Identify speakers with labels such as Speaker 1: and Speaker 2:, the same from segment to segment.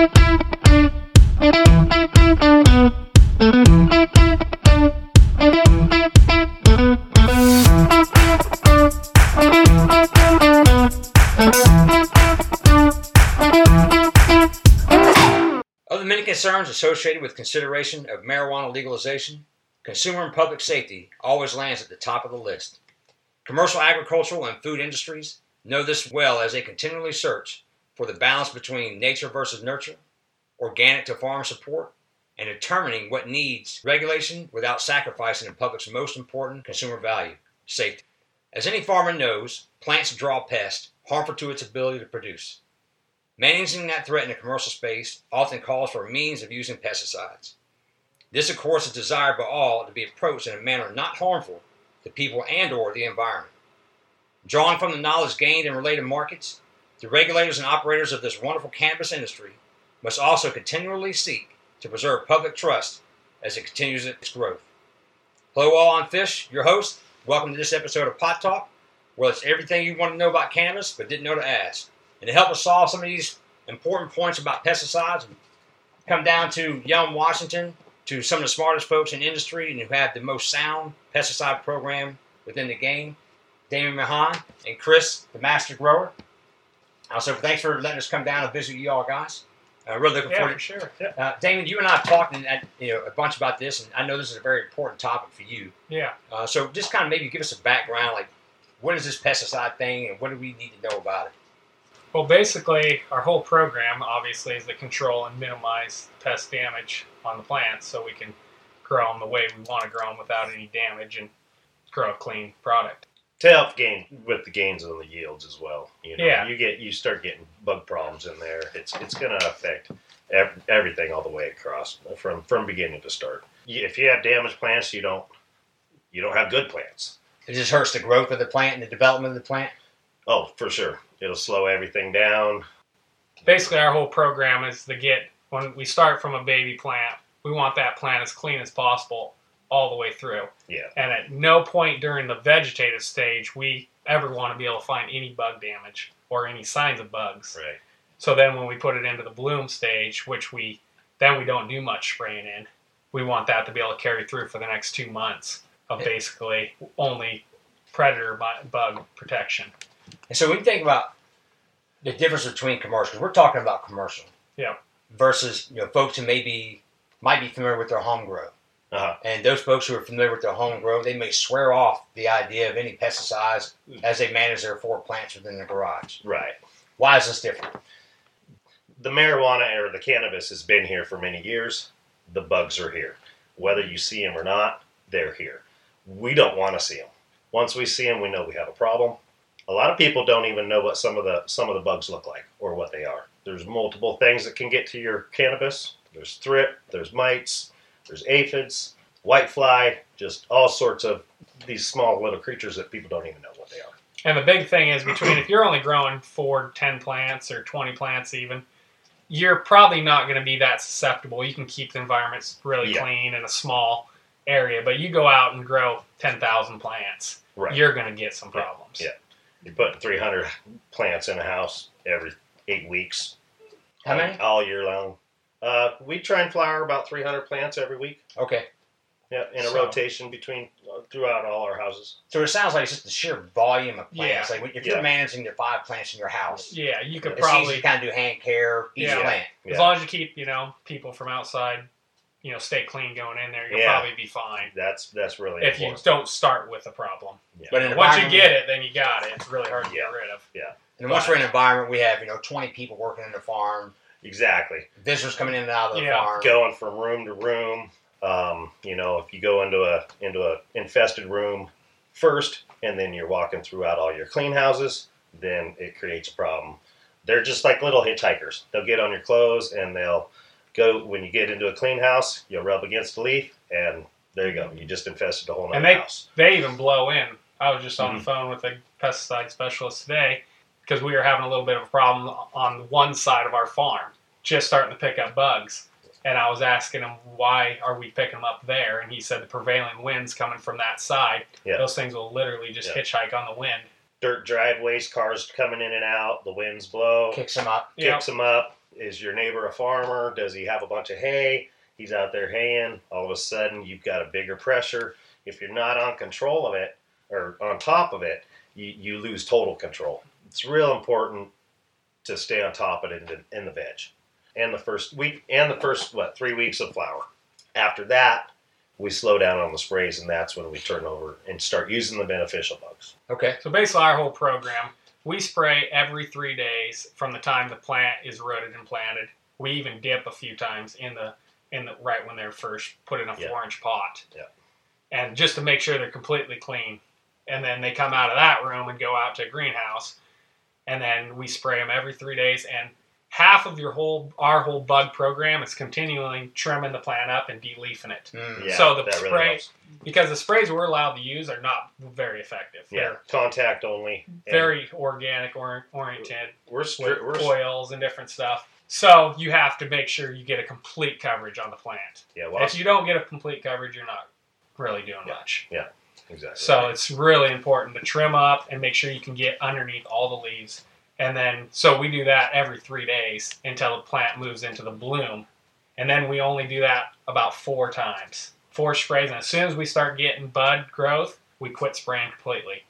Speaker 1: Of the many concerns associated with consideration of marijuana legalization, consumer and public safety always lands at the top of the list. Commercial agricultural and food industries know this well as they continually search for the balance between nature versus nurture, organic to farm support, and determining what needs regulation without sacrificing the public's most important consumer value safety. As any farmer knows, plants draw pests harmful to its ability to produce. Managing that threat in the commercial space often calls for a means of using pesticides. This, of course, is desired by all to be approached in a manner not harmful to people and or the environment. Drawing from the knowledge gained in related markets, the regulators and operators of this wonderful cannabis industry must also continually seek to preserve public trust as it continues its growth. Hello, all. I'm Fish, your host. Welcome to this episode of Pot Talk, where it's everything you want to know about cannabis but didn't know to ask. And to help us solve some of these important points about pesticides, come down to Yelm Washington, to some of the smartest folks in industry and who have the most sound pesticide program within the game, Damon Mahan and Chris, the master grower. Also, thanks for letting us come down and visit you all guys. Uh, really looking
Speaker 2: Yeah,
Speaker 1: forward
Speaker 2: for sure. Yeah.
Speaker 1: uh, Damon, you and I have talked and, uh, you know, a bunch about this, and I know this is a very important topic for you.
Speaker 2: Yeah.
Speaker 1: Uh, so just kind of maybe give us a background, like what is this pesticide thing, and what do we need to know about it?
Speaker 2: Well, basically, our whole program obviously is to control and minimize pest damage on the plants so we can grow them the way we want to grow them without any damage and grow a clean product.
Speaker 3: To help gain with the gains on the yields as well. You know,
Speaker 2: Yeah.
Speaker 3: you get you start getting bug problems in there. It's it's going to affect ev- everything all the way across from from beginning to start. If you have damaged plants, you don't you don't have good plants.
Speaker 1: It just hurts the growth of the plant and the development of the plant.
Speaker 3: Oh, for sure, it'll slow everything down.
Speaker 2: Basically, our whole program is to get, when we start from a baby plant, we want that plant as clean as possible all the way through.
Speaker 3: Yeah,
Speaker 2: And at no point during the vegetative stage, we ever want to be able to find any bug damage or any signs of bugs.
Speaker 3: right.
Speaker 2: So then when we put it into the bloom stage, which we then we don't do much spraying in, we want that to be able to carry through for the next two months of basically only predator bug protection.
Speaker 1: And so when you think about the difference between commercial, 'cause we're talking about commercial,
Speaker 2: Yeah.
Speaker 1: versus you know folks who maybe might be familiar with their home grow.
Speaker 3: Uh huh.
Speaker 1: And those folks who are familiar with their home grow, they may swear off the idea of any pesticides as they manage their four plants within the garage.
Speaker 3: Right.
Speaker 1: Why is this different?
Speaker 3: The marijuana or the cannabis has been here for many years. The bugs are here, whether you see them or not. They're here. We don't want to see them. Once we see them, we know we have a problem. A lot of people don't even know what some of the some of the bugs look like or what they are. There's multiple things that can get to your cannabis. There's thrip, there's mites, there's aphids, whitefly, just all sorts of these small little creatures that people don't even know what they are.
Speaker 2: And the big thing is between if you're only growing four, ten plants or twenty plants even, you're probably not going to be that susceptible. You can keep the environments really
Speaker 3: Yeah.
Speaker 2: clean in a small area, but you go out and grow ten thousand plants,
Speaker 3: Right.
Speaker 2: you're going to get some
Speaker 3: Yeah.
Speaker 2: problems.
Speaker 3: Yeah. You're putting 300 plants in a house every eight weeks.
Speaker 1: How many?
Speaker 3: All year long. Uh, we try and flower about 300 plants every week.
Speaker 1: Okay.
Speaker 3: Yeah, in a
Speaker 2: So-
Speaker 3: rotation between uh, throughout all our houses.
Speaker 1: So it sounds like it's just the sheer volume of plants.
Speaker 2: Yeah.
Speaker 1: Like if you're managing the five plants in your house,
Speaker 2: Yeah, you could
Speaker 1: it's easy
Speaker 2: probably
Speaker 1: to kind of do hand care, each
Speaker 2: Yeah.
Speaker 1: plant.
Speaker 2: As long as you keep, you know, people from outside, you know, stay clean going in there, you'll
Speaker 3: Yeah.
Speaker 2: probably be fine.
Speaker 3: That's that's really
Speaker 2: If you don't start with a problem.
Speaker 3: Yeah.
Speaker 1: But in
Speaker 2: Once you get it, then you got it. It's really hard to
Speaker 3: Yeah.
Speaker 2: get rid of. Yeah.
Speaker 1: And once we're in an environment, we have you know 20 people working in the farm,
Speaker 3: exactly.
Speaker 1: visitors coming in and out of the
Speaker 2: Yeah.
Speaker 1: farm.
Speaker 3: Going from room to room. Um, you know, if you go into a into a infested room first, and then you're walking throughout all your clean houses, then it creates a problem. They're just like little hitchhikers. They'll get on your clothes and they'll go when you get into a clean house. You'll rub against a leaf, and there you go. You just infested the whole
Speaker 2: And they-
Speaker 3: house.
Speaker 2: They even blow in. I was just on
Speaker 3: Mhm.
Speaker 2: the phone with a pesticide specialist today because we were having a little bit of a problem on one side of our farm, just starting to pick up bugs. And I was asking him, why are we picking them up there? And he said the prevailing winds coming from that side.
Speaker 3: Yeah.
Speaker 2: Those things will literally just
Speaker 3: Yeah.
Speaker 2: hitchhike on the wind.
Speaker 3: Dirt driveways, cars coming in and out. The winds blow,
Speaker 1: Kicks them up.
Speaker 2: Yeah.
Speaker 3: kicks them up. is your neighbor a farmer? Does he have a bunch of hay? He's out there haying. All of a sudden, you've got a bigger pressure. If you're not on control of it or on top of it, you, you lose total control. It's real important to stay on top of it in the, in the veg and the first week and the first what three weeks of flower. After that, we slow down on the sprays, and that's when we turn over and start using the beneficial bugs.
Speaker 1: Okay.
Speaker 2: So basically, our whole program, we spray every three days from the time the plant is rooted and planted. We even dip a few times in the in the right when they're first put in a
Speaker 3: Yeah.
Speaker 2: four inch pot.
Speaker 3: Yeah.
Speaker 2: And just to make sure they're completely clean, and then they come out of that room and go out to a greenhouse, and then we spray them every three days. And half of your whole our whole bug program is continually trimming the plant up and deleafing it
Speaker 1: Mm.
Speaker 3: Yeah,
Speaker 2: So the
Speaker 3: that really
Speaker 2: because the sprays we're allowed to use are not very effective.
Speaker 3: Yeah,
Speaker 2: They're
Speaker 3: contact only.
Speaker 2: very organic or oriented
Speaker 3: We're,
Speaker 2: with
Speaker 3: we're
Speaker 2: oils and different stuff. So you have to make sure you get a complete coverage on the plant.
Speaker 3: yeah. Well,
Speaker 2: If you don't get a complete coverage, you're not really doing
Speaker 3: Yeah.
Speaker 2: much.
Speaker 3: Exactly.
Speaker 2: So it's really important to trim up and make sure you can get underneath all the leaves. And then, so we do that every three days until the plant moves into the bloom. And then we only do that about four times, four sprays. And as soon as we start getting bud growth, we quit spraying completely.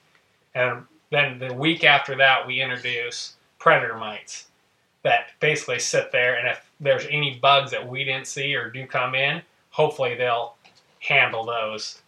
Speaker 2: And then the week after that, we introduce predator mites that basically sit there. And if there's any bugs that we didn't see or do come in, hopefully they'll handle those.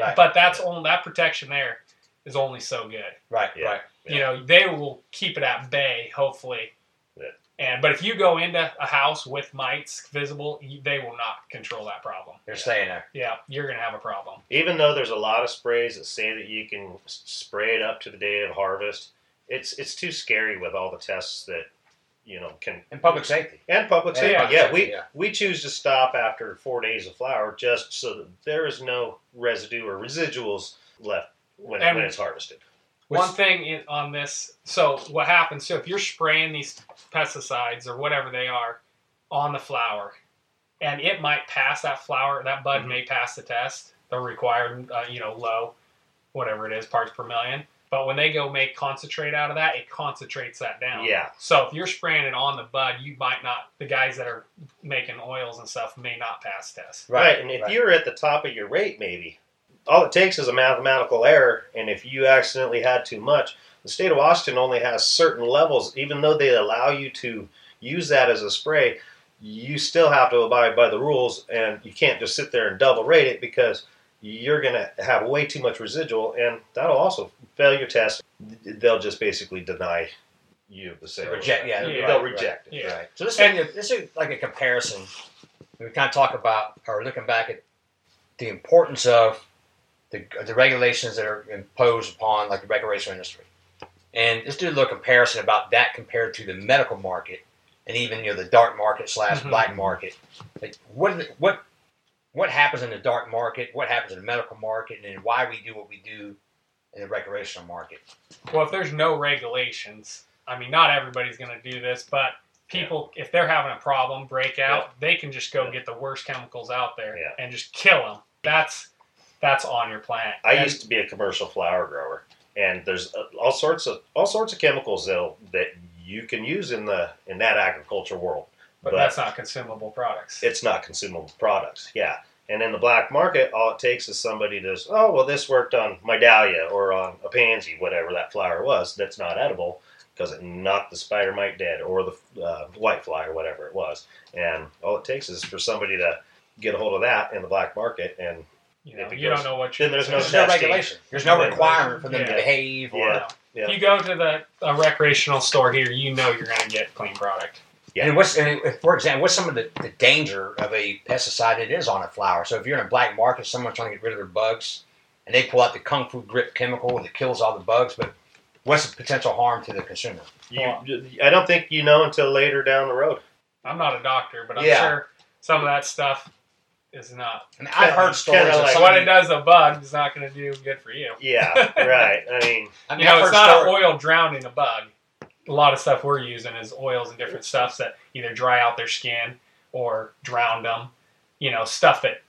Speaker 1: Right.
Speaker 2: But that's only that protection there is only so good.
Speaker 1: Right.
Speaker 3: Yeah.
Speaker 1: Right.
Speaker 2: You know, they will keep it at bay, hopefully.
Speaker 3: Yeah.
Speaker 2: And but if you go into a house with mites visible, you- they will not control that problem.
Speaker 1: They're staying there.
Speaker 2: Yeah, you're gonna have a problem.
Speaker 3: even though there's a lot of sprays that say that you can spray it up to the day of harvest, it's it's too scary with all the tests that you know can
Speaker 1: And public safety.
Speaker 3: and public
Speaker 1: Yeah,
Speaker 3: safety.
Speaker 2: public
Speaker 3: Yeah,
Speaker 1: safety,
Speaker 3: we
Speaker 1: yeah.
Speaker 3: we choose to stop after four days of flower just so that there is no residue or residuals left when,
Speaker 2: And-
Speaker 3: when it's harvested.
Speaker 1: Which-
Speaker 2: One thing on this, so what happens? So if you're spraying these pesticides or whatever they are on the flower, and it might pass that flower, that bud
Speaker 3: Mhm.
Speaker 2: may pass the test, the required, uh, you know, low, whatever it is, parts per million. But when they go make concentrate out of that, it concentrates that down.
Speaker 3: Yeah,
Speaker 2: So if you're spraying it on the bud, you might not. The guys that are making oils and stuff may not pass tests.
Speaker 3: right. And if
Speaker 1: right.
Speaker 3: you're at the top of your rate, maybe all it takes is a mathematical error. And if you accidentally had too much, the state of Washington only has certain levels. Even though they allow you to use that as a spray, you still have to abide by the rules, and you can't just sit there and double rate it because you're going to have way too much residual, and that'll also fail your test. They'll just basically deny you the sale.
Speaker 1: Reject. Yeah.
Speaker 2: Yeah.
Speaker 3: They'll
Speaker 1: right,
Speaker 3: reject it.
Speaker 2: Yeah.
Speaker 1: Right. So this
Speaker 2: And-
Speaker 1: is this is like a comparison. We kind of talk about or looking back at the importance of the, the regulations that are imposed upon like the recreational industry, and let's do a little comparison about that compared to the medical market and even you know the dark market slash
Speaker 2: Mhm.
Speaker 1: black market. Like what what what happens in the dark market? What happens in the medical market? And then why we do what we do in the recreational market?
Speaker 2: Well, if there's no regulations, I mean, not everybody's going to do this, but people, if they're having a problem, breakout, they can just go
Speaker 3: Yeah.
Speaker 2: get the worst chemicals out there
Speaker 3: Yeah.
Speaker 2: and just kill them. That's that's on your plant.
Speaker 3: I
Speaker 2: And-
Speaker 3: used to be a commercial flower grower, and there's uh, all sorts of all sorts of chemicals that that you can use in the in that agriculture world.
Speaker 2: But,
Speaker 3: but-
Speaker 2: that's not consumable products.
Speaker 3: It's not consumable products, yeah. And in the black market, all it takes is somebody to, oh well, this worked on my dahlia or on a pansy, whatever that flower was. That's not edible because it knocked the spider mite dead or the uh, white fly or whatever it was. And all it takes is for somebody to get a hold of that in the black market and
Speaker 2: you know,
Speaker 3: if
Speaker 2: you
Speaker 3: goes-
Speaker 2: don't know what
Speaker 3: then
Speaker 2: you're
Speaker 3: there's no
Speaker 1: There's no regulation. There's no requirement for them to behave or
Speaker 3: Yeah. Yeah.
Speaker 2: You go to the a recreational store here, you know you're going to get clean product.
Speaker 3: Yeah.
Speaker 1: And what's, and if- for example, what's some of the, the danger of a pesticide that is on a flower? So if you're in a black market, someone's trying to get rid of their bugs, and they pull out the kung fu grip chemical that kills all the bugs, but what's the potential harm to the consumer?
Speaker 3: You, I don't think you know until later down the road.
Speaker 2: I'm not a doctor, but I'm
Speaker 1: Yeah.
Speaker 2: sure some of that stuff is not.
Speaker 1: And I've heard stories
Speaker 3: kinda like-
Speaker 2: So what it does to a bug is not going to do good for you.
Speaker 3: Yeah, right. I mean,
Speaker 1: I mean,
Speaker 2: You know, it's
Speaker 1: heard
Speaker 2: not
Speaker 1: an
Speaker 2: oil drowning a bug. A lot of stuff we're using is oils and different stuffs that either dry out their skin or drown them. You know, stuff that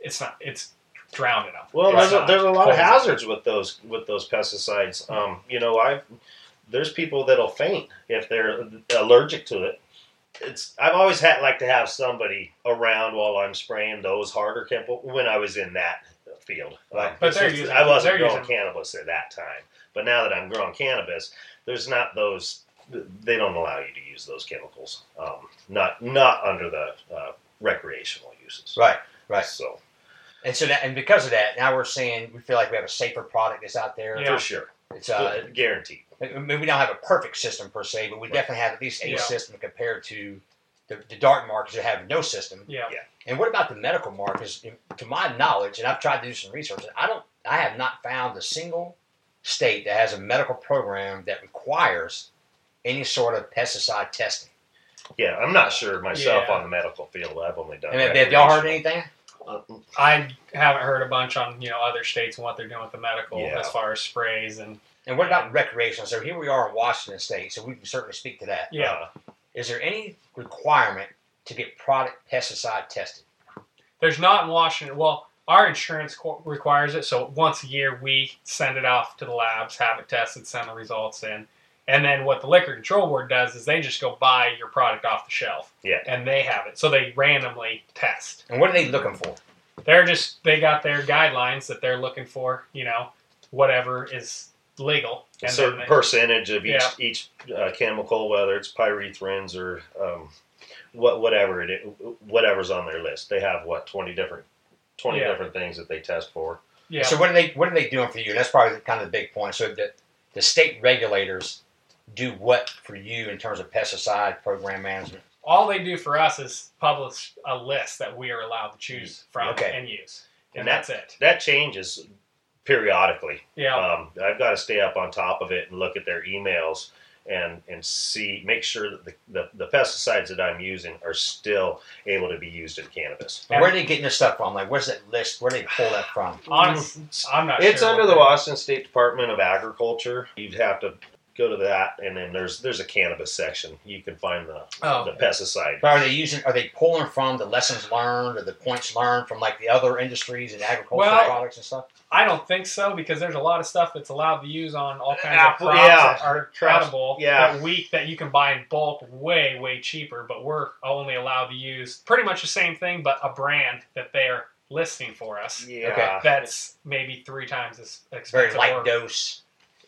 Speaker 2: it's not. It's drowning them.
Speaker 3: Well,
Speaker 2: It's
Speaker 3: there's a, there's a lot of hazards with those with those pesticides. Um, you know, I there's people that'll faint if they're allergic to it, it's I've always had like to have somebody around while I'm spraying those harder chemical when I was in that field. Um,
Speaker 2: But using-
Speaker 3: I wasn't growing
Speaker 2: using-
Speaker 3: cannabis at that time, but now that I'm growing cannabis, there's not those. They don't allow you to use those chemicals. Um, not not under the uh, recreational uses.
Speaker 1: Right, right.
Speaker 3: So
Speaker 1: And so that, and because of that, now we're saying we feel like we have a safer product that's out there.
Speaker 2: Yeah.
Speaker 3: for sure,
Speaker 1: It's uh,
Speaker 3: guaranteed.
Speaker 1: I mean, we don't have a perfect system per se, but we
Speaker 3: Right.
Speaker 1: definitely have at least a
Speaker 2: Yeah.
Speaker 1: system compared to the, the dark markets that have no system.
Speaker 2: Yeah.
Speaker 1: And what about the medical markets? To my knowledge, and I've tried to do some research, I don't, I have not found a single state that has a medical program that requires any sort of pesticide testing.
Speaker 3: Yeah, I'm not sure myself
Speaker 2: Yeah.
Speaker 3: on the medical field. I've only done.
Speaker 1: And have, have y'all heard
Speaker 3: recreational.
Speaker 1: anything?
Speaker 3: Uh,
Speaker 2: I haven't heard a bunch on you know other states and what they're doing with the medical
Speaker 3: Yeah.
Speaker 2: as far as sprays and
Speaker 1: And what about recreational? So here we are in Washington State, so we can certainly speak to that.
Speaker 2: yeah.
Speaker 3: uh,
Speaker 1: Is there any requirement to get product pesticide tested?
Speaker 2: There's not in Washington. Well, our insurance co- requires it, so once a year we send it off to the labs, have it tested, send the results in, and then what the liquor control board does is they just go buy your product off the shelf.
Speaker 3: Yeah.
Speaker 2: And they have it, so they randomly test.
Speaker 1: And what are they looking for?
Speaker 2: They're just they got their guidelines that they're looking for. You know, whatever is legal.
Speaker 3: a certain
Speaker 2: they-
Speaker 3: percentage of each
Speaker 2: Yeah.
Speaker 3: each uh, chemical, whether it's pyrethrins or um, what whatever it is, whatever's on their list. They have what twenty different twenty
Speaker 2: Yeah.
Speaker 3: different things that they test for.
Speaker 2: yeah.
Speaker 1: So what are they what are they doing for you? And that's probably kind of the big point. So the the state regulators do what for you in terms of pesticide program management?
Speaker 2: all they do for us is publish a list that we are allowed to choose from
Speaker 1: Okay.
Speaker 2: and use, and,
Speaker 3: And
Speaker 2: that's it.
Speaker 3: That changes periodically.
Speaker 2: Yeah.
Speaker 3: Um, I've got to stay up on top of it and look at their emails and and see make sure that the, the, the pesticides that I'm using are still able to be used in cannabis.
Speaker 1: And where are they getting this stuff from? Like where's that list? Where do they pull that from?
Speaker 2: Honest, I'm not.
Speaker 3: It's
Speaker 2: sure
Speaker 3: under the Washington State Department of Agriculture. You'd have to go to that, and then there's there's a cannabis section. You can find the
Speaker 2: Oh.
Speaker 3: the pesticide.
Speaker 1: But are they using are they pulling from the lessons learned or the points learned from like the other industries and agricultural
Speaker 2: Well,
Speaker 1: products and stuff?
Speaker 2: I don't think so because there's a lot of stuff that's allowed to use on all kinds
Speaker 3: Apple-
Speaker 2: of crops
Speaker 3: yeah,
Speaker 2: that are
Speaker 3: crops,
Speaker 2: edible
Speaker 3: yeah.
Speaker 2: that week that you can buy in bulk way way cheaper. But we're only allowed to use pretty much the same thing, but a brand that they are listing for us.
Speaker 3: Yeah,
Speaker 1: Okay.
Speaker 2: That's maybe three times as
Speaker 1: It's very
Speaker 2: expensive.
Speaker 1: light
Speaker 2: or-
Speaker 1: dose.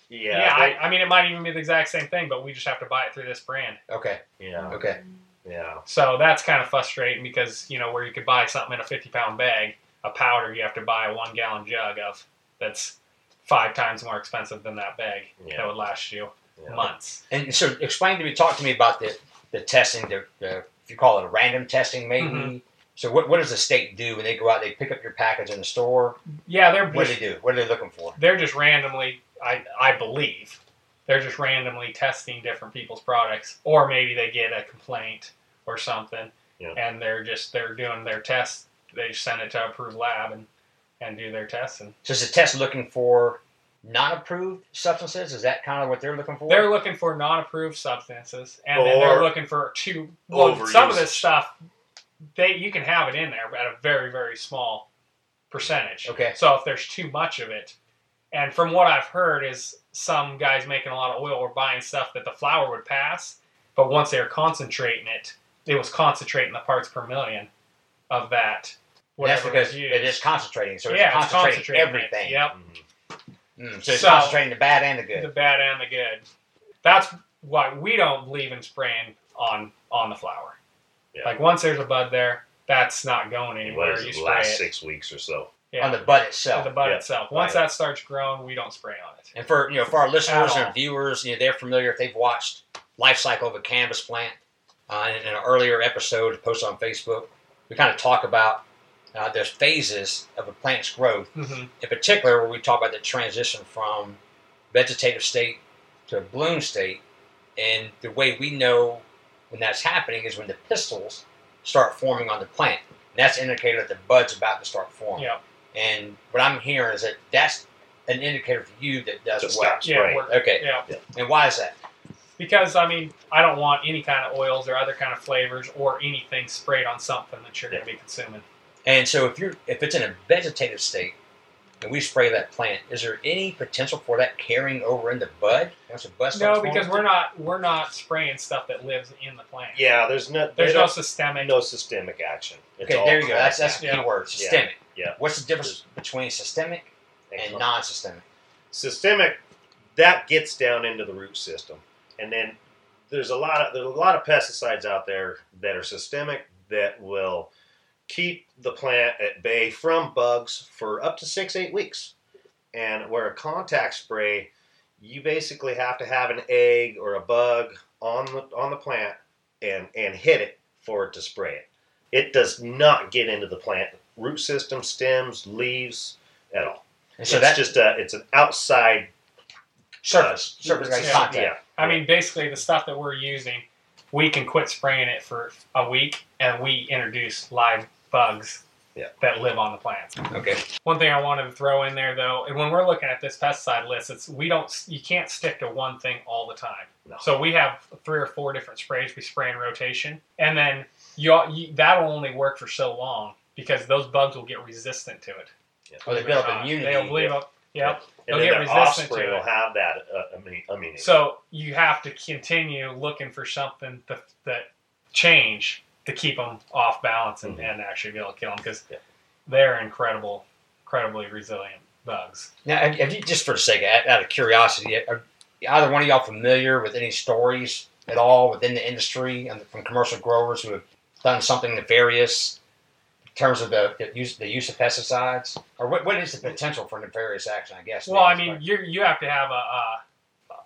Speaker 3: Yeah,
Speaker 2: Yeah,
Speaker 3: they-
Speaker 2: I, I mean, it might even be the exact same thing, but we just have to buy it through this brand.
Speaker 1: Okay.
Speaker 3: yeah,
Speaker 1: Okay.
Speaker 3: yeah.
Speaker 2: So that's kind of frustrating because you know where you could buy something in a fifty pound bag, a powder you have to buy a one gallon jug of that's five times more expensive than that bag that would last you
Speaker 3: yeah.
Speaker 2: months.
Speaker 1: And so explain to me, talk to me about the, the testing, the, the if you call it a random testing maybe.
Speaker 2: Mhm.
Speaker 1: So what, what does the state do when they go out, they pick up your package in the store?
Speaker 2: Yeah, they're
Speaker 1: What do they do? What are they looking for?
Speaker 2: they're just randomly. I I believe they're just randomly testing different people's products, or maybe they get a complaint or something,
Speaker 3: Yeah.
Speaker 2: and they're just they're doing their tests. They send it to a approved lab and and do their tests and
Speaker 1: So is the test looking for non-approved substances? Is that kind of what they're looking for?
Speaker 2: They're looking for non-approved substances, and then they're looking for two. Well,
Speaker 3: overuse.
Speaker 2: some of this stuff, they you can have it in there at a very very small percentage.
Speaker 1: Okay.
Speaker 2: So if there's too much of it, and from what I've heard is some guys making a lot of oil were buying stuff that the flower would pass, but once they were concentrating it, it was concentrating the parts per million of that.
Speaker 1: And that's because
Speaker 2: was
Speaker 1: it
Speaker 2: used.
Speaker 1: is concentrating. So
Speaker 2: yeah,
Speaker 1: it's
Speaker 2: it's
Speaker 1: concentrating,
Speaker 2: concentrating
Speaker 1: everything.
Speaker 2: It. Yep.
Speaker 3: Mhm.
Speaker 1: Mm, so it's
Speaker 2: So-
Speaker 1: concentrating the bad and the good.
Speaker 2: the bad and the good. That's why we don't believe in spraying on on the flower.
Speaker 3: Yeah.
Speaker 2: Like once there's a bud there, that's not going
Speaker 3: What
Speaker 2: anywhere.
Speaker 3: is
Speaker 2: You
Speaker 3: it, the
Speaker 2: spray
Speaker 3: last
Speaker 2: it
Speaker 3: six weeks or so?
Speaker 2: Yeah,
Speaker 1: On the bud
Speaker 2: on
Speaker 1: itself.
Speaker 2: the bud
Speaker 3: Yeah.
Speaker 2: itself. Once
Speaker 3: Right.
Speaker 2: that starts growing, we don't spray on it.
Speaker 1: And for you know, for our listeners
Speaker 2: At all.
Speaker 1: and viewers, you know, they're familiar if they've watched life cycle of a cannabis plant. Uh, in, in an earlier episode posted on Facebook, we kind of talk about uh, there's phases of a plant's growth.
Speaker 2: hmm
Speaker 1: In particular, where we talk about the transition from vegetative state to a bloom state, and the way we know when that's happening is when the pistils start forming on the plant. And that's an indicator that the bud's about to start forming.
Speaker 2: Yeah.
Speaker 1: And what I'm hearing is that that's an indicator for you that does
Speaker 3: Just
Speaker 1: well.
Speaker 2: Yeah,
Speaker 3: spraying.
Speaker 2: we're-
Speaker 1: Okay.
Speaker 2: yeah.
Speaker 1: And why is that?
Speaker 2: Because I mean, I don't want any kind of oils or other kind of flavors or anything sprayed on something that you're going to be consuming.
Speaker 1: And so if you're if it's in a vegetative state, and we spray that plant, is there any potential for that carrying over into bud? Once a bud
Speaker 2: No, because we're not we're not spraying stuff that lives in the plant.
Speaker 3: Yeah, there's no
Speaker 2: There's
Speaker 3: they
Speaker 2: no
Speaker 3: don't-
Speaker 2: systemic.
Speaker 3: no systemic action. It's
Speaker 1: Okay,
Speaker 3: all
Speaker 1: there you go. That's that's the
Speaker 2: Yeah.
Speaker 1: key word.
Speaker 3: Yeah.
Speaker 1: Systemic.
Speaker 3: Yeah.
Speaker 1: What's the difference between systemic and non-systemic?
Speaker 3: systemic that gets down into the root system and then there's a lot of there's a lot of pesticides out there that are systemic that will keep the plant at bay from bugs for up to six eight weeks and where a contact spray you basically have to have an egg or a bug on the on the plant and and hit it for it to spray it it does not get into the plant root system stems leaves at all
Speaker 1: And so
Speaker 3: it's
Speaker 1: that
Speaker 3: just a it's an outside
Speaker 1: uh, surface, surface
Speaker 2: Yeah.
Speaker 1: contact.
Speaker 3: yeah
Speaker 2: I mean, basically, the stuff that we're using, we can quit spraying it for a week, and we introduce live bugs
Speaker 3: Yeah.
Speaker 2: that live on the plants.
Speaker 1: Okay.
Speaker 2: One thing I wanted to throw in there, though, and when we're looking at this pesticide list, it's we don't you can't stick to one thing all the time.
Speaker 3: No.
Speaker 2: So we have three or four different sprays we spray in rotation, and then you, you that'll only work for so long because those bugs will get resistant to it.
Speaker 3: Yeah.
Speaker 1: Oh, they build immunity.
Speaker 2: They'll believe up. Yep.
Speaker 3: and
Speaker 2: They'll
Speaker 3: then
Speaker 2: get
Speaker 3: their
Speaker 2: resistant to
Speaker 3: offspring
Speaker 2: it.
Speaker 3: will have that uh, immu- immunity
Speaker 2: So you have to continue looking for something to, that change to keep them off balance and,
Speaker 3: Mhm.
Speaker 2: and actually be able to kill them because
Speaker 3: Yeah.
Speaker 2: they're incredible, incredibly resilient bugs.
Speaker 1: Now, have have you just for the sake of, out of curiosity, are either one of y'all familiar with any stories at all within the industry and from commercial growers who have done something nefarious in terms of the, the use the use of pesticides, or what, what is the potential for nefarious action? I guess.
Speaker 2: Well, I mean, you you have to have a,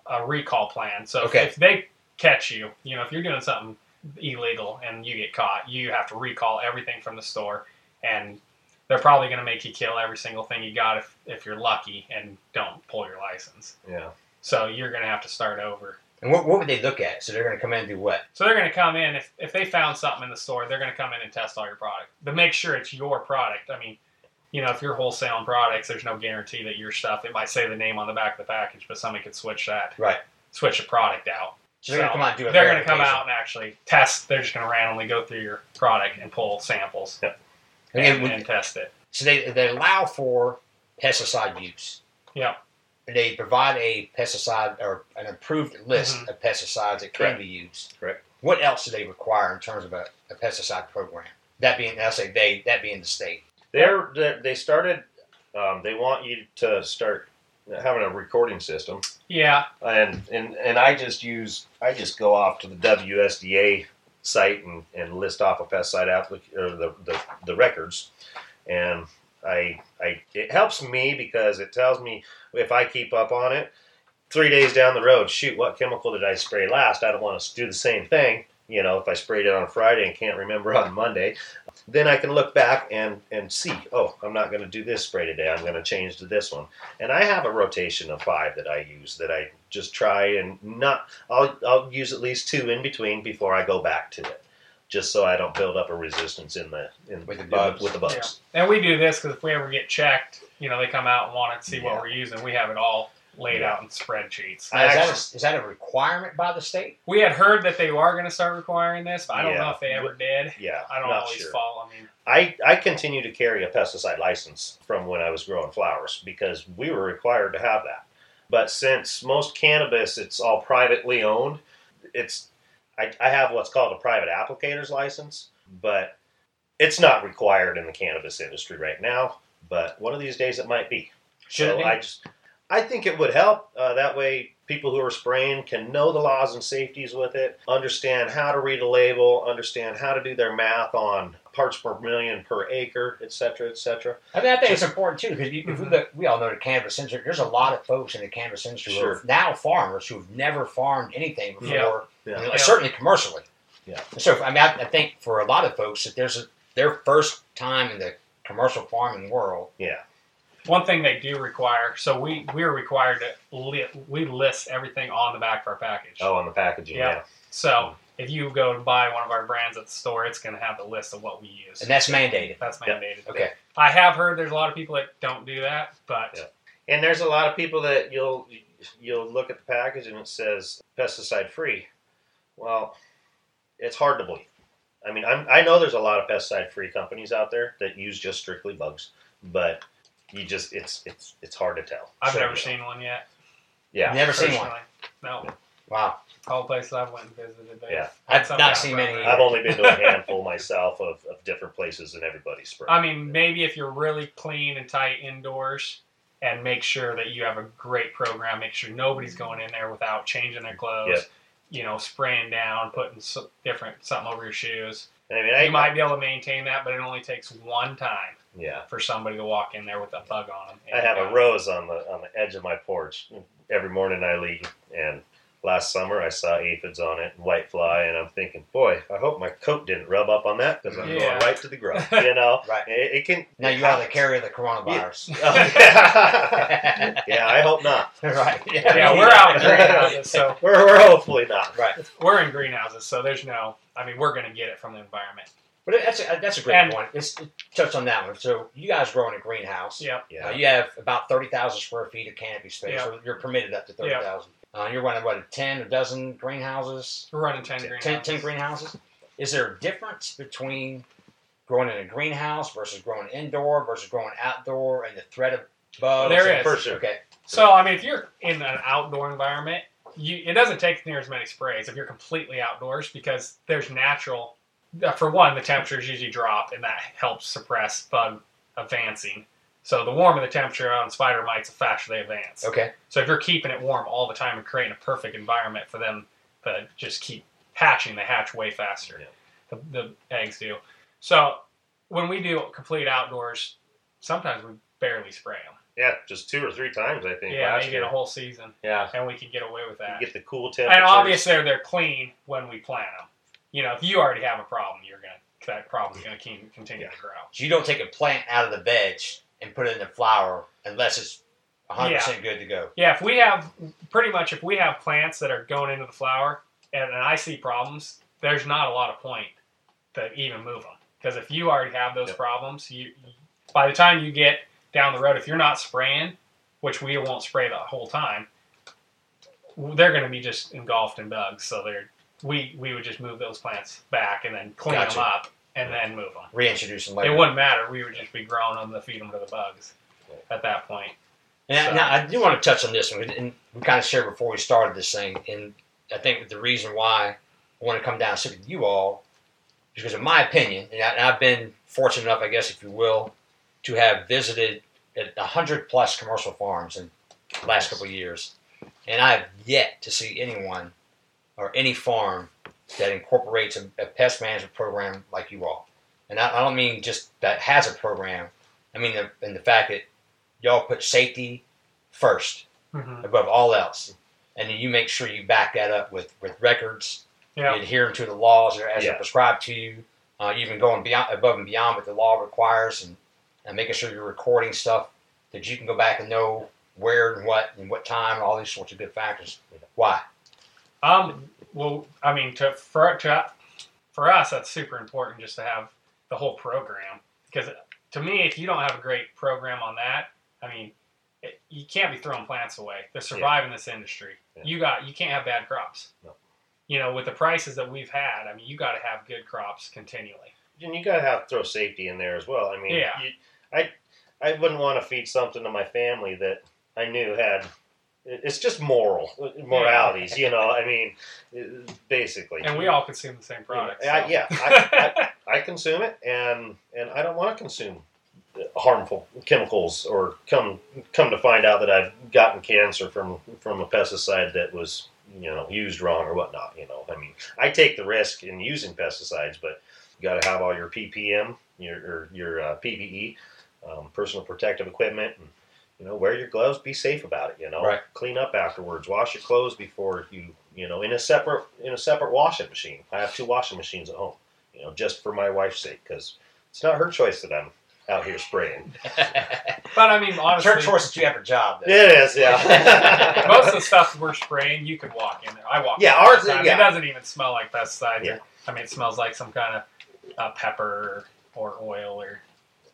Speaker 2: a, a recall plan. So if-
Speaker 1: Okay.
Speaker 2: if they catch you, you know, if you're doing something illegal and you get caught, you have to recall everything from the store, and they're probably going to make you kill every single thing you got if, if you're lucky and don't pull your license.
Speaker 3: yeah
Speaker 2: So you're going to have to start over.
Speaker 1: And what, what would they look at? So they're going to come in and do what?
Speaker 2: So they're going to come in if, if they found something in the store, they're going to come in and test all your product to make sure it's your product. I mean, you know, if you're wholesaling products, there's no guarantee that your stuff. It might say the name on the back of the package, but somebody could switch that,
Speaker 1: Right.
Speaker 2: switch the product out.
Speaker 1: So they're going to come out and do a
Speaker 2: They're going to come out and actually test. They're just going to randomly go through your product and pull samples
Speaker 3: Yep.
Speaker 1: And
Speaker 2: and, and test it.
Speaker 1: So they, they allow for pesticide use.
Speaker 2: Yep.
Speaker 1: They provide a pesticide or an approved list
Speaker 2: Mhm.
Speaker 1: of pesticides that can
Speaker 3: Correct.
Speaker 1: be used.
Speaker 3: Correct.
Speaker 1: What else do they require in terms of a, a pesticide program? That being, I say they, that being the state.
Speaker 3: they're, they're they started um, they want you to start having a recording system
Speaker 2: Yeah.
Speaker 3: and and and I just use I just go off to the WSDA site and, and list off a pesticide applic- or the, the the records, and I I it helps me because it tells me if I keep up on it. Three days down the road, shoot, what chemical did I spray last? I don't want to do the same thing. You know, if I sprayed it on Friday and can't remember on Monday, then I can look back and and see. Oh, I'm not going to do this spray today. I'm going to change to this one. And I have a rotation of five that I use that I just try and not. I'll I'll use at least two in between before I go back to it, just so I don't build up a resistance in the in
Speaker 1: With the bugs.
Speaker 3: with the bugs.
Speaker 2: And we do this because if we ever get checked, you know, they come out and want to see
Speaker 3: Yeah.
Speaker 2: what we're using. We have it all laid
Speaker 3: Yeah.
Speaker 2: out in spreadsheets.
Speaker 3: I
Speaker 1: Now, is, that a, is that a requirement by the state?
Speaker 2: We had heard that they are going to start requiring this, but I don't
Speaker 3: Yeah.
Speaker 2: know if they ever did.
Speaker 3: Yeah,
Speaker 2: I don't
Speaker 3: not
Speaker 2: always
Speaker 3: sure.
Speaker 2: follow. I mean,
Speaker 3: I, I continue to carry a pesticide license from when I was growing flowers because we were required to have that. But since most cannabis it's all privately owned, it's I, I have what's called a private applicator's license, but it's not required in the cannabis industry right now. But one of these days it might be.
Speaker 1: Should
Speaker 3: so? I just I think it would help. Uh, that way, people who are spraying can know the laws and safeties with it, understand how to read a label, understand how to do their math on parts per million per acre, et cetera, et cetera.
Speaker 1: I mean, I think it's important too because if we, all know the cannabis industry. There's a lot of folks in the cannabis industry who are
Speaker 3: Sure.
Speaker 1: now farmers who have never farmed anything before,
Speaker 2: Yeah.
Speaker 3: Yeah.
Speaker 1: you know,
Speaker 2: Yeah.
Speaker 1: certainly commercially.
Speaker 3: Yeah.
Speaker 1: So I mean, I, I think for a lot of folks that there's a, their first time in the commercial farming world.
Speaker 3: Yeah,
Speaker 2: one thing they do require, so we we're required to li- we list everything on the back of our package.
Speaker 3: Oh, on the packaging,
Speaker 2: Yeah.
Speaker 3: yeah.
Speaker 2: So if you go to buy one of our brands at the store, it's going to have the list of what we use.
Speaker 1: And that's mandated.
Speaker 2: That's
Speaker 3: Yeah.
Speaker 2: mandated.
Speaker 1: Okay.
Speaker 2: I have heard there's a lot of people that don't do that, but
Speaker 3: Yeah. And there's a lot of people that you'll you'll look at the package and it says pesticide free. Well, it's hard to believe. I mean, I'm, I know there's a lot of pesticide free companies out there that use just strictly bugs, but you just it's it's it's hard to tell.
Speaker 2: I've
Speaker 1: Sure,
Speaker 2: never
Speaker 3: yeah.
Speaker 2: seen one yet.
Speaker 3: Yeah,
Speaker 1: Never seen one.
Speaker 2: No,
Speaker 1: Wow.
Speaker 2: all the places I've went and visited. they've
Speaker 3: Yeah.
Speaker 1: I've not seen many
Speaker 2: program.
Speaker 3: I've only been to a handful myself of, of different places, and everybody's spraying.
Speaker 2: I mean, maybe if you're really clean and tight indoors, and make sure that you have a great program. Make sure nobody's going in there without changing their clothes.
Speaker 3: Yep.
Speaker 2: You know, spraying down, putting so, different something over your shoes.
Speaker 3: I mean, I
Speaker 2: you might be able to maintain that, but it only takes one time
Speaker 3: yeah.
Speaker 2: for somebody to walk in there with a bug on them.
Speaker 3: I have a rose on the on the edge of my porch. Every morning I leave, and last summer I saw aphids on it, and white fly, and I'm thinking, boy, I hope my coat didn't rub up on that because I'm
Speaker 2: Yeah.
Speaker 3: going right to the grub. You know,
Speaker 1: Right.
Speaker 3: it, it can.
Speaker 1: Now
Speaker 3: it
Speaker 1: you are the
Speaker 3: happens.
Speaker 1: carrier of the coronavirus.
Speaker 3: Oh, yeah. yeah, I hope not.
Speaker 1: right.
Speaker 2: Yeah, we're out in greenhouses, so
Speaker 3: We're, we're hopefully not.
Speaker 1: Right.
Speaker 2: we're in greenhouses, so there's no. I mean, we're going to get it from the environment.
Speaker 1: But that's a, that's a great
Speaker 2: And-
Speaker 1: point. Let's touch on that one. So you guys grow in a greenhouse.
Speaker 2: Yep.
Speaker 3: Yeah.
Speaker 1: Uh, you have about 30,000 square feet of canopy space.
Speaker 2: Yeah.
Speaker 1: So you're permitted up to 30,000. Uh, you're running, what, 10, a dozen greenhouses?
Speaker 2: We're running ten
Speaker 3: 10
Speaker 2: greenhouses.
Speaker 1: 10, 10 greenhouses? Is there a difference between growing in a greenhouse versus growing indoor versus growing outdoor and the threat of bugs?
Speaker 2: There
Speaker 1: and-
Speaker 2: is.
Speaker 3: For sure.
Speaker 1: Okay.
Speaker 2: So I mean, if you're in an outdoor environment, you it doesn't take near as many sprays if you're completely outdoors because there's natural. uh, For one, the temperatures usually drop, and that helps suppress bug advancing. So the warmer the temperature on spider mites, the faster they advance.
Speaker 1: Okay.
Speaker 2: So if you're keeping it warm all the time and creating a perfect environment for them to just keep hatching, they hatch way faster.
Speaker 3: Yeah.
Speaker 2: The, the eggs do. So when we do complete outdoors, sometimes we barely spray them.
Speaker 3: Yeah, just two or three times I think.
Speaker 2: Yeah,
Speaker 3: last
Speaker 2: maybe in
Speaker 3: year.
Speaker 2: a whole season,
Speaker 3: Yeah.
Speaker 2: and we can get away with
Speaker 3: You
Speaker 2: that.
Speaker 3: get the cool temperatures.
Speaker 2: And obviously, they're clean when we plant them. You know, if you already have a problem, you're gonna that problem's gonna keep, continue to grow.
Speaker 1: You don't take a plant out of the veg and put it in the flower unless it's 100% good to go.
Speaker 2: Yeah, if we have pretty much if we have plants that are going into the flower and, and I see problems, there's not a lot of point to even move them because if you already have those
Speaker 3: Yep.
Speaker 2: problems, you by the time you get down the road, if you're not spraying, which we won't spray the whole time, they're going to be just engulfed in bugs. So they're we we would just move those plants back and then clean
Speaker 1: Gotcha.
Speaker 2: them up and then move them.
Speaker 1: Reintroduce them
Speaker 2: It wouldn't matter. We would just be growing them to feed them to the bugs at that point.
Speaker 1: Now,
Speaker 2: So-
Speaker 1: now, I do want to touch on this one, and we kind of shared before we started this thing, and I think the reason why I want to come down and sit with you all is because, in my opinion, and, I, I've been fortunate enough, I guess, if you will, to have visited a hundred plus commercial farms in the last couple of years, and I have yet to see anyone or any farm that incorporates a, a pest management program like you all. And I, I don't mean just that has a program. I mean the, and the fact that y'all put safety first
Speaker 2: Mm-hmm.
Speaker 1: above all else, and then you make sure you back that up with, with records,
Speaker 2: Yeah.
Speaker 1: adhering to the laws as
Speaker 3: Yeah.
Speaker 1: they're prescribed to you, uh, even going beyond above and beyond what the law requires, and, and making sure you're recording stuff that you can go back and know where and what and what time, and all these sorts of good factors. Why?
Speaker 2: Um. Well, I mean, to for to for us, that's super important just to have the whole program because to me, if you don't have a great program on that, I mean, it, you can't be throwing plants away. To survive in this industry,
Speaker 3: Yeah.
Speaker 2: you got you can't have bad crops.
Speaker 3: No.
Speaker 2: You know, with the prices that we've had, I mean, you got to have good crops continually.
Speaker 3: and you gotta have throw safety in there as well. I mean,
Speaker 2: Yeah.
Speaker 3: you, I I wouldn't want to feed something to my family that I knew had. It- It's just moral moralities, you know. I mean, uh, basically.
Speaker 2: And we all consume the same products.
Speaker 3: I,
Speaker 2: so.
Speaker 3: yeah, I, I, I consume it, and and I don't want to consume harmful chemicals or come come to find out that I've gotten cancer from from a pesticide that was you know used wrong or whatnot. You know, I mean, I take the risk in using pesticides, but you got to have all your PPM, your or your uh, PPE, um, personal protective equipment, and you know, wear your gloves. Be safe about it. You know,
Speaker 1: Right.
Speaker 3: clean up afterwards. Wash your clothes before you you know in a separate in a separate washing machine. I have two washing machines at home. You know, just for my wife's sake, because it's not her choice that I'm out here spraying.
Speaker 2: But I mean, honestly,
Speaker 1: Church choice that you have a job. Though.
Speaker 3: It is, yeah.
Speaker 2: most of the stuff we're spraying, you could walk in there. I walk.
Speaker 3: Yeah,
Speaker 2: in there
Speaker 3: ours-
Speaker 2: the time.
Speaker 3: yeah.
Speaker 2: It doesn't even smell like pesticides.
Speaker 3: Yeah.
Speaker 2: I mean, it smells like some kind of uh, pepper or, or oil or.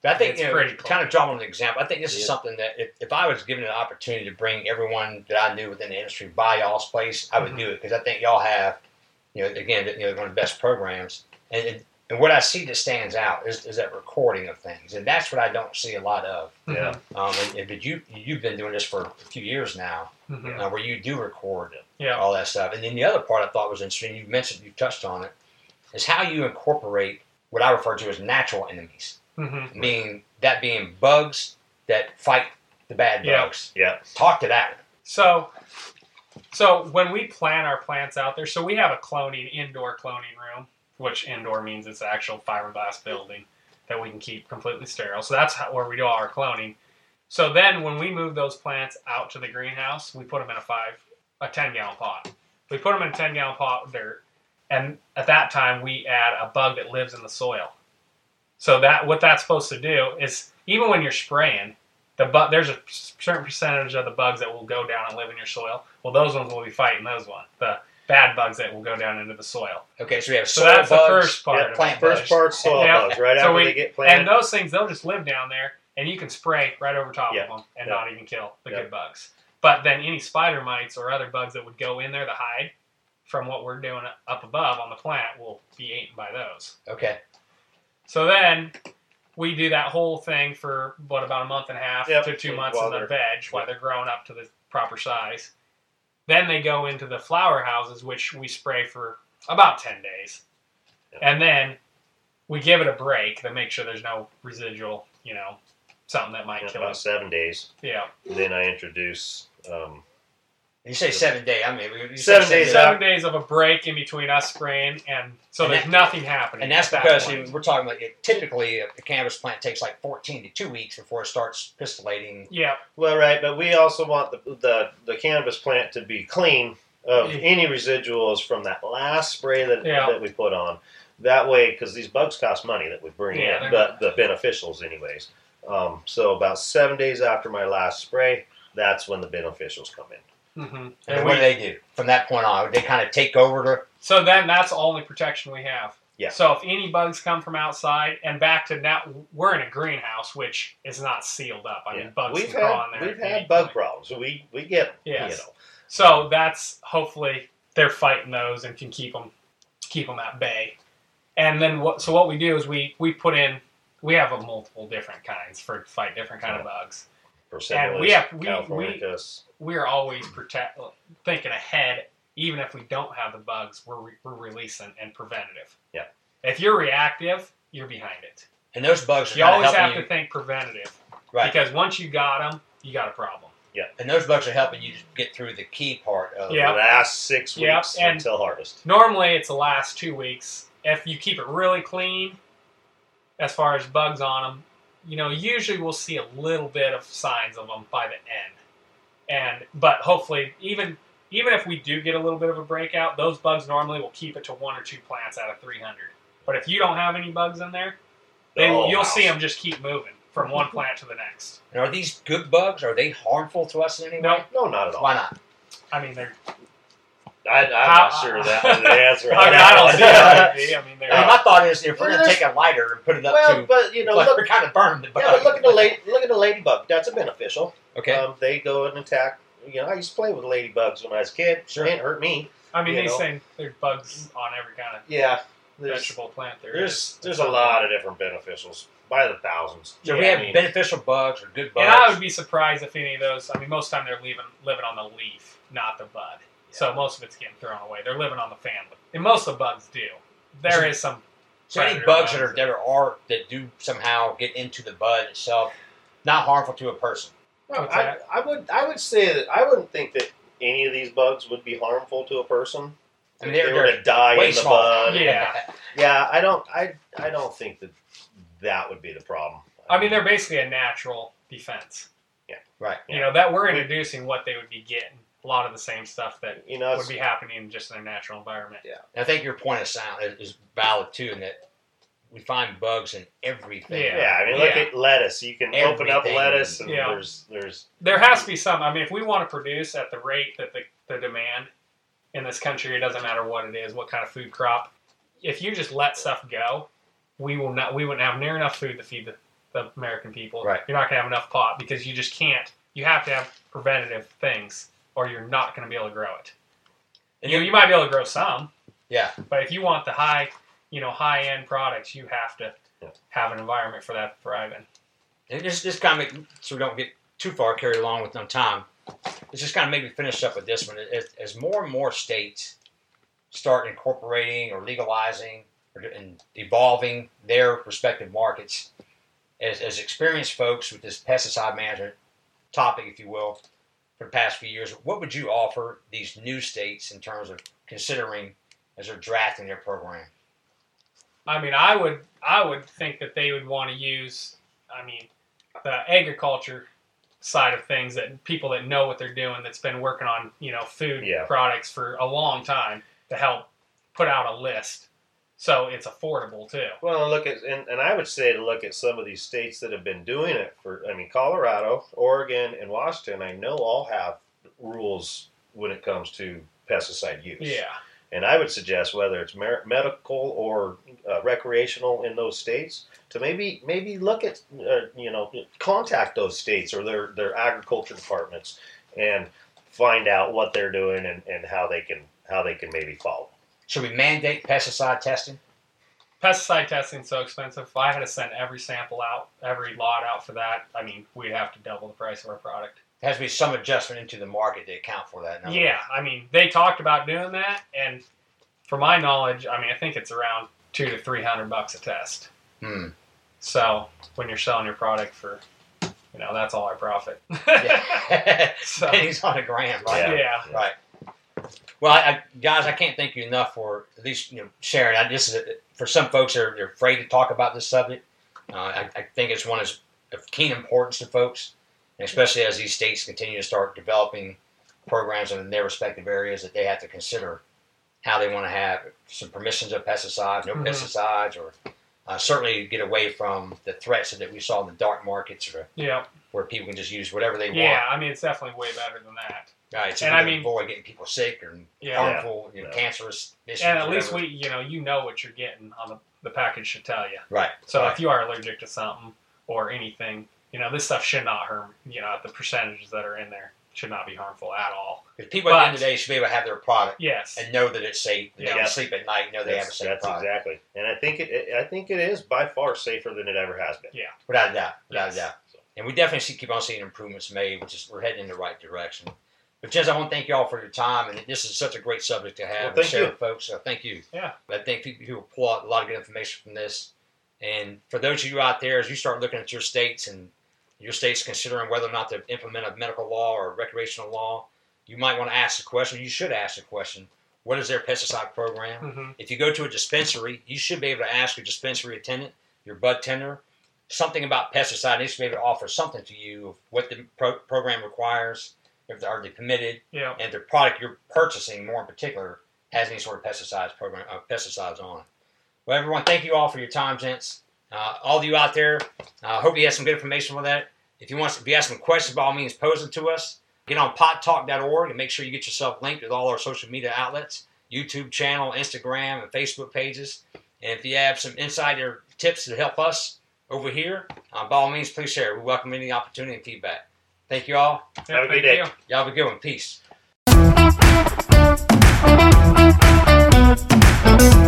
Speaker 1: But I think
Speaker 2: It's
Speaker 1: you know,
Speaker 2: pretty cool.
Speaker 1: kind of drawing an example. I think this is something that if, if I was given an opportunity to bring everyone that I knew within the industry by y'all's place, I would
Speaker 2: Mhm.
Speaker 1: do it because I think y'all have, you know, again, you know, one of the best programs. And it, And what I see that stands out is, is that recording of things, and that's what I don't see a lot of.
Speaker 3: Yeah.
Speaker 1: Um, and, and- but you you've been doing this for a few years now,
Speaker 2: Mhm.
Speaker 1: uh, where you do record
Speaker 2: Yeah.
Speaker 1: all that stuff. And then the other part I thought was interesting. You mentioned you touched on it, is how you incorporate what I refer to as natural enemies,
Speaker 2: Mhm.
Speaker 1: meaning that being bugs that fight the bad
Speaker 2: Yeah.
Speaker 1: bugs.
Speaker 3: Yeah.
Speaker 1: Talk to that.
Speaker 2: So, so when we plant our plants out there, so we have a cloning indoor cloning room, which indoor means it's an actual fiberglass building that we can keep completely sterile. So that's how, where we do all our cloning. So then when we move those plants out to the greenhouse, we put them in a five, a ten gallon pot. We put them in a ten gallon pot with dirt, and at that time we add a bug that lives in the soil. So that what that's supposed to do is even when you're spraying, the bu- there's a certain percentage of the bugs that will go down and live in your soil. Well, those ones will be fighting those ones. The bad bugs that will go down into the soil.
Speaker 1: Okay, so we have
Speaker 2: So
Speaker 1: soil
Speaker 2: that's
Speaker 1: bugs.
Speaker 2: the first part.
Speaker 3: Yeah,
Speaker 2: of
Speaker 1: plant
Speaker 2: it.
Speaker 1: bugs.
Speaker 3: First part soil
Speaker 2: Yeah.
Speaker 3: bugs, right
Speaker 2: So
Speaker 3: after
Speaker 2: we-
Speaker 3: they get planted.
Speaker 2: And those things, they'll just live down there, and you can spray right over top
Speaker 3: Yeah.
Speaker 2: of them and
Speaker 3: Yeah.
Speaker 2: not even kill the
Speaker 3: Yeah.
Speaker 2: good bugs. But then any spider mites or other bugs that would go in there to hide from what we're doing up above on the plant will be eaten by those.
Speaker 1: Okay,
Speaker 2: So then we do that whole thing for what about a month and a half
Speaker 3: Yep.
Speaker 2: to two months
Speaker 3: While
Speaker 2: in the veg while they're growing up to the proper size. Then they go into the flower houses, which we spray for about ten days,
Speaker 3: Yep.
Speaker 2: and then we give it a break to make sure there's no residual, you know, something that might
Speaker 3: Yeah,
Speaker 2: kill
Speaker 3: about
Speaker 2: it.
Speaker 3: seven days.
Speaker 2: Yeah,
Speaker 3: Then I introduce. Um,
Speaker 1: you say seven day. I mean, you
Speaker 3: Seven
Speaker 1: say
Speaker 3: days
Speaker 2: seven days of a break in between us spraying, and so
Speaker 1: And
Speaker 2: there's
Speaker 1: that-
Speaker 2: nothing happening.
Speaker 1: And that's
Speaker 2: at that
Speaker 1: because
Speaker 2: point.
Speaker 1: we're talking about it, typically a, a cannabis plant takes like 14 to two weeks before it starts pistillating.
Speaker 2: yeah,
Speaker 3: well, right, but we also want the, the the cannabis plant to be clean of
Speaker 2: Yeah.
Speaker 3: any residuals from that last spray that
Speaker 2: Yeah.
Speaker 3: that we put on. That way, because these bugs cost money that we bring
Speaker 2: Yeah,
Speaker 3: in,
Speaker 2: they're
Speaker 3: but the beneficials, anyways. Um, so about seven days after my last spray, that's when the beneficials come in.
Speaker 2: Hmm
Speaker 1: And then what do they do from that point on? They kind of take over the.
Speaker 2: So then that's all the protection we have.
Speaker 3: Yeah.
Speaker 2: So if any bugs come from outside, and back to now, we're in a greenhouse which is not sealed up. I mean, bugs
Speaker 3: we've
Speaker 2: can crawl in
Speaker 3: had
Speaker 2: there.
Speaker 3: we've
Speaker 2: at any
Speaker 3: had bug
Speaker 2: point.
Speaker 3: problems. We we get 'em,
Speaker 2: Yes.
Speaker 3: you know.
Speaker 2: So that's hopefully they're fighting those and can keep them keep them at bay. And then what? So what we do is we we put in we have a multiple different kinds for fight different kind of bugs.
Speaker 3: Persimilis,
Speaker 2: we have- we-
Speaker 3: Californicus.
Speaker 2: We're always protect thinking ahead. Even if we don't have the bugs, we're re- we're releasing and preventative.
Speaker 3: Yeah.
Speaker 2: If you're reactive, you're behind it.
Speaker 1: And those bugs are
Speaker 2: You always have
Speaker 1: you,
Speaker 2: to think preventative
Speaker 1: right?
Speaker 2: because once you got them, you got a problem.
Speaker 1: Yeah, And those bugs are helping you get through the key part of.
Speaker 2: Yeah.
Speaker 3: The last six
Speaker 2: Yep,
Speaker 3: weeks
Speaker 2: and-
Speaker 3: until harvest.
Speaker 2: Normally, it's the last two weeks. If you keep it really clean, as far as bugs on them, you know, usually we'll see a little bit of signs of them by the end. And but hopefully, even even if we do get a little bit of a breakout, those bugs normally will keep it to one or two plants out of 300. But if you don't have any bugs in there, they
Speaker 3: whole
Speaker 2: will, oh, you'll
Speaker 3: house.
Speaker 2: see them just keep moving from one plant to the next.
Speaker 1: And are these good bugs? Are they harmful to us in any
Speaker 2: No,
Speaker 1: way?
Speaker 3: No, not at all.
Speaker 1: Why not?
Speaker 2: I mean they're.
Speaker 3: I, I'm
Speaker 2: How-
Speaker 3: not sure that was the answer.
Speaker 2: I, mean, I don't see
Speaker 3: one.
Speaker 2: how they'd be. I mean.
Speaker 1: I mean, my thought is if we're
Speaker 3: Well,
Speaker 1: going to take a lighter and put it up
Speaker 3: well,
Speaker 1: to,
Speaker 3: but you know,
Speaker 1: like,
Speaker 3: look,
Speaker 1: we're kind of burning the bug.
Speaker 3: yeah, but look at the lady, look at the ladybug. That's a beneficial.
Speaker 1: Okay.
Speaker 3: Um, they go and attack. You know, I used to play with ladybugs when I was a kid.
Speaker 1: Sure.
Speaker 3: They didn't hurt me.
Speaker 2: I mean, they
Speaker 3: know.
Speaker 2: say there's bugs on every kind of
Speaker 3: Yeah, there's
Speaker 2: vegetable plant there
Speaker 3: there's
Speaker 2: is.
Speaker 3: there's a lot of different beneficials by the thousands.
Speaker 1: so
Speaker 2: yeah,
Speaker 1: we
Speaker 3: I
Speaker 1: have
Speaker 3: mean,
Speaker 1: beneficial bugs or good bugs.
Speaker 2: And I would be surprised if any of those. I mean, most of the time they're living living on the leaf, not the bud. So most of it's getting thrown away. They're living on the family, and most of the bugs do. There is some.
Speaker 1: so any
Speaker 2: predator
Speaker 1: bugs that are that are, are that do somehow get into the bud itself, not harmful to a person.
Speaker 3: No, I. I would I would say that I wouldn't think that any of these bugs would be harmful to a person.
Speaker 1: I mean, they're,
Speaker 3: they were
Speaker 1: they're
Speaker 3: to die in the
Speaker 1: small.
Speaker 3: bud.
Speaker 2: Yeah.
Speaker 3: Yeah, I don't I I don't think that that would be the problem.
Speaker 2: I mean, they're basically a natural defense.
Speaker 1: Yeah, right.
Speaker 2: You know that we're introducing what they would be getting. A lot of the same stuff that
Speaker 3: you know
Speaker 2: would be happening just in their natural environment.
Speaker 1: Yeah, I think your point of sound is, is valid too, in that we find bugs in everything.
Speaker 2: Yeah.
Speaker 3: yeah. I mean, look
Speaker 2: Yeah.
Speaker 3: at lettuce. You can open up lettuce, and
Speaker 2: Yeah.
Speaker 3: there's there's
Speaker 2: There has to be some. I mean, if we want to produce at the rate that the, the demand in this country, it doesn't matter what it is, what kind of food crop. If you just let stuff go, we will not. We wouldn't have near enough food to feed the, the American people.
Speaker 1: Right.
Speaker 2: You're not going to have enough pot because you just can't. You have to have preventative things, or you're not going to be able to grow it.
Speaker 1: And
Speaker 2: You,
Speaker 1: you,
Speaker 2: you might be able to grow some,
Speaker 1: yeah.
Speaker 2: but if you want the high, you know high end products, you have to
Speaker 3: Yeah.
Speaker 2: have an environment for that to thrive in.
Speaker 1: And just just kind of make so we don't get too far carried along with no time. Let's just kind of maybe finish up with this one. As, as more and more states start incorporating or legalizing or, and evolving their respective markets, as, as experienced folks with this pesticide management topic, if you will, for the past few years, what would you offer these new states in terms of considering as they're drafting their program?
Speaker 2: I mean, I would I would think that they would want to use, I mean, the agriculture side of things that people that know what they're doing that's been working on you know food
Speaker 3: Yeah.
Speaker 2: products for a long time to help put out a list so it's affordable too.
Speaker 3: Well, look at and, and I would say to look at some of these states that have been doing it for. I mean, Colorado, Oregon, and Washington. I know all have rules when it comes to pesticide use.
Speaker 2: Yeah,
Speaker 3: And I would suggest whether it's mer- medical or uh, recreational in those states to maybe maybe look at uh, you know contact those states or their their agriculture departments and find out what they're doing and, and how they can how they can maybe follow.
Speaker 1: Should we mandate pesticide testing?
Speaker 2: pesticide testing's so expensive. If I had to send every sample out, every lot out for that, I mean, we'd have to double the price of our product.
Speaker 1: There has to be some adjustment into the market to account for that. in other
Speaker 2: Yeah, I mean, they talked about doing that, and for my knowledge, I mean, I think it's around two to three hundred bucks a test.
Speaker 1: Hmm.
Speaker 2: So when you're selling your product for, you know, that's all our profit.
Speaker 1: Yeah.
Speaker 2: so
Speaker 1: Pennies on a gram, right?
Speaker 2: yeah.
Speaker 1: Right. Well, I, I, guys, I can't thank you enough for at least you know sharing. I, this is a, for some folks that are they're afraid to talk about this subject. Uh, I, I think it's one is of keen importance to folks, and especially as these states continue to start developing programs in their respective areas that they have to consider how they want to have some permissions of pesticides, no
Speaker 2: Mhm.
Speaker 1: pesticides, or uh, certainly get away from the threats that we saw in the dark markets, or
Speaker 2: Yeah,
Speaker 1: where people can just use whatever they
Speaker 2: yeah.
Speaker 1: want.
Speaker 2: Yeah, I mean, it's definitely way better than that.
Speaker 1: Right, so
Speaker 2: And I mean-
Speaker 1: avoid getting people sick or
Speaker 2: Yeah.
Speaker 1: harmful, you know,
Speaker 3: Yeah.
Speaker 1: cancerous issues.
Speaker 2: And at least we, you know, you know what you're getting on the the package should tell you.
Speaker 1: right.
Speaker 2: So
Speaker 1: right.
Speaker 2: if you are allergic to something or anything, you know, this stuff should not harm. You know, the percentages that are in there should not be harmful at all.
Speaker 1: Because people at the end of the day should be able to have their product
Speaker 2: Yes.
Speaker 1: and know that it's safe. They
Speaker 2: Yeah.
Speaker 1: can sleep at night, know they have a
Speaker 3: That's,
Speaker 1: safe
Speaker 3: that's
Speaker 1: product.
Speaker 3: exactly, and I think it, it. I think it is by far safer than it ever has been.
Speaker 1: Yeah, without a doubt. Without
Speaker 2: Yes.
Speaker 1: a doubt. And we definitely see, keep on seeing improvements made, which is we're heading in the right direction. But Jez, I want to thank you all for your time, and this is such a great subject to have
Speaker 3: Well,
Speaker 1: and
Speaker 3: thank
Speaker 1: share
Speaker 3: you.
Speaker 1: with folks. So thank you.
Speaker 2: Yeah.
Speaker 1: I think people who will pull out a lot of good information from this. And for those of you out there, as you start looking at your states and your state's considering whether or not to implement a medical law or recreational law, you might want to ask the question. You should ask the question: What is their pesticide program?
Speaker 2: hmm
Speaker 1: If you go to a dispensary, you should be able to ask your dispensary attendant, your bud tender, something about pesticide. They should be able to offer something to you of what the pro- program requires, if they're they permitted,
Speaker 2: Yeah.
Speaker 1: and the product you're purchasing, more in particular, has any sort of pesticides program, uh, pesticides on. it. Well, everyone, thank you all for your time, gents. Uh, all of you out there, I uh, hope you had some good information with that. If you want, if you have some questions, by all means, pose them to us. Get on pottalk.org and make sure you get yourself linked with all our social media outlets, YouTube channel, Instagram, and Facebook pages. And if you have some insider tips to help us over here, uh, by all means, please share. We welcome any opportunity and feedback. Thank you all.
Speaker 2: Yeah,
Speaker 3: Have a good day.
Speaker 2: you.
Speaker 1: Y'all have a good one. Peace.
Speaker 4: Thank you.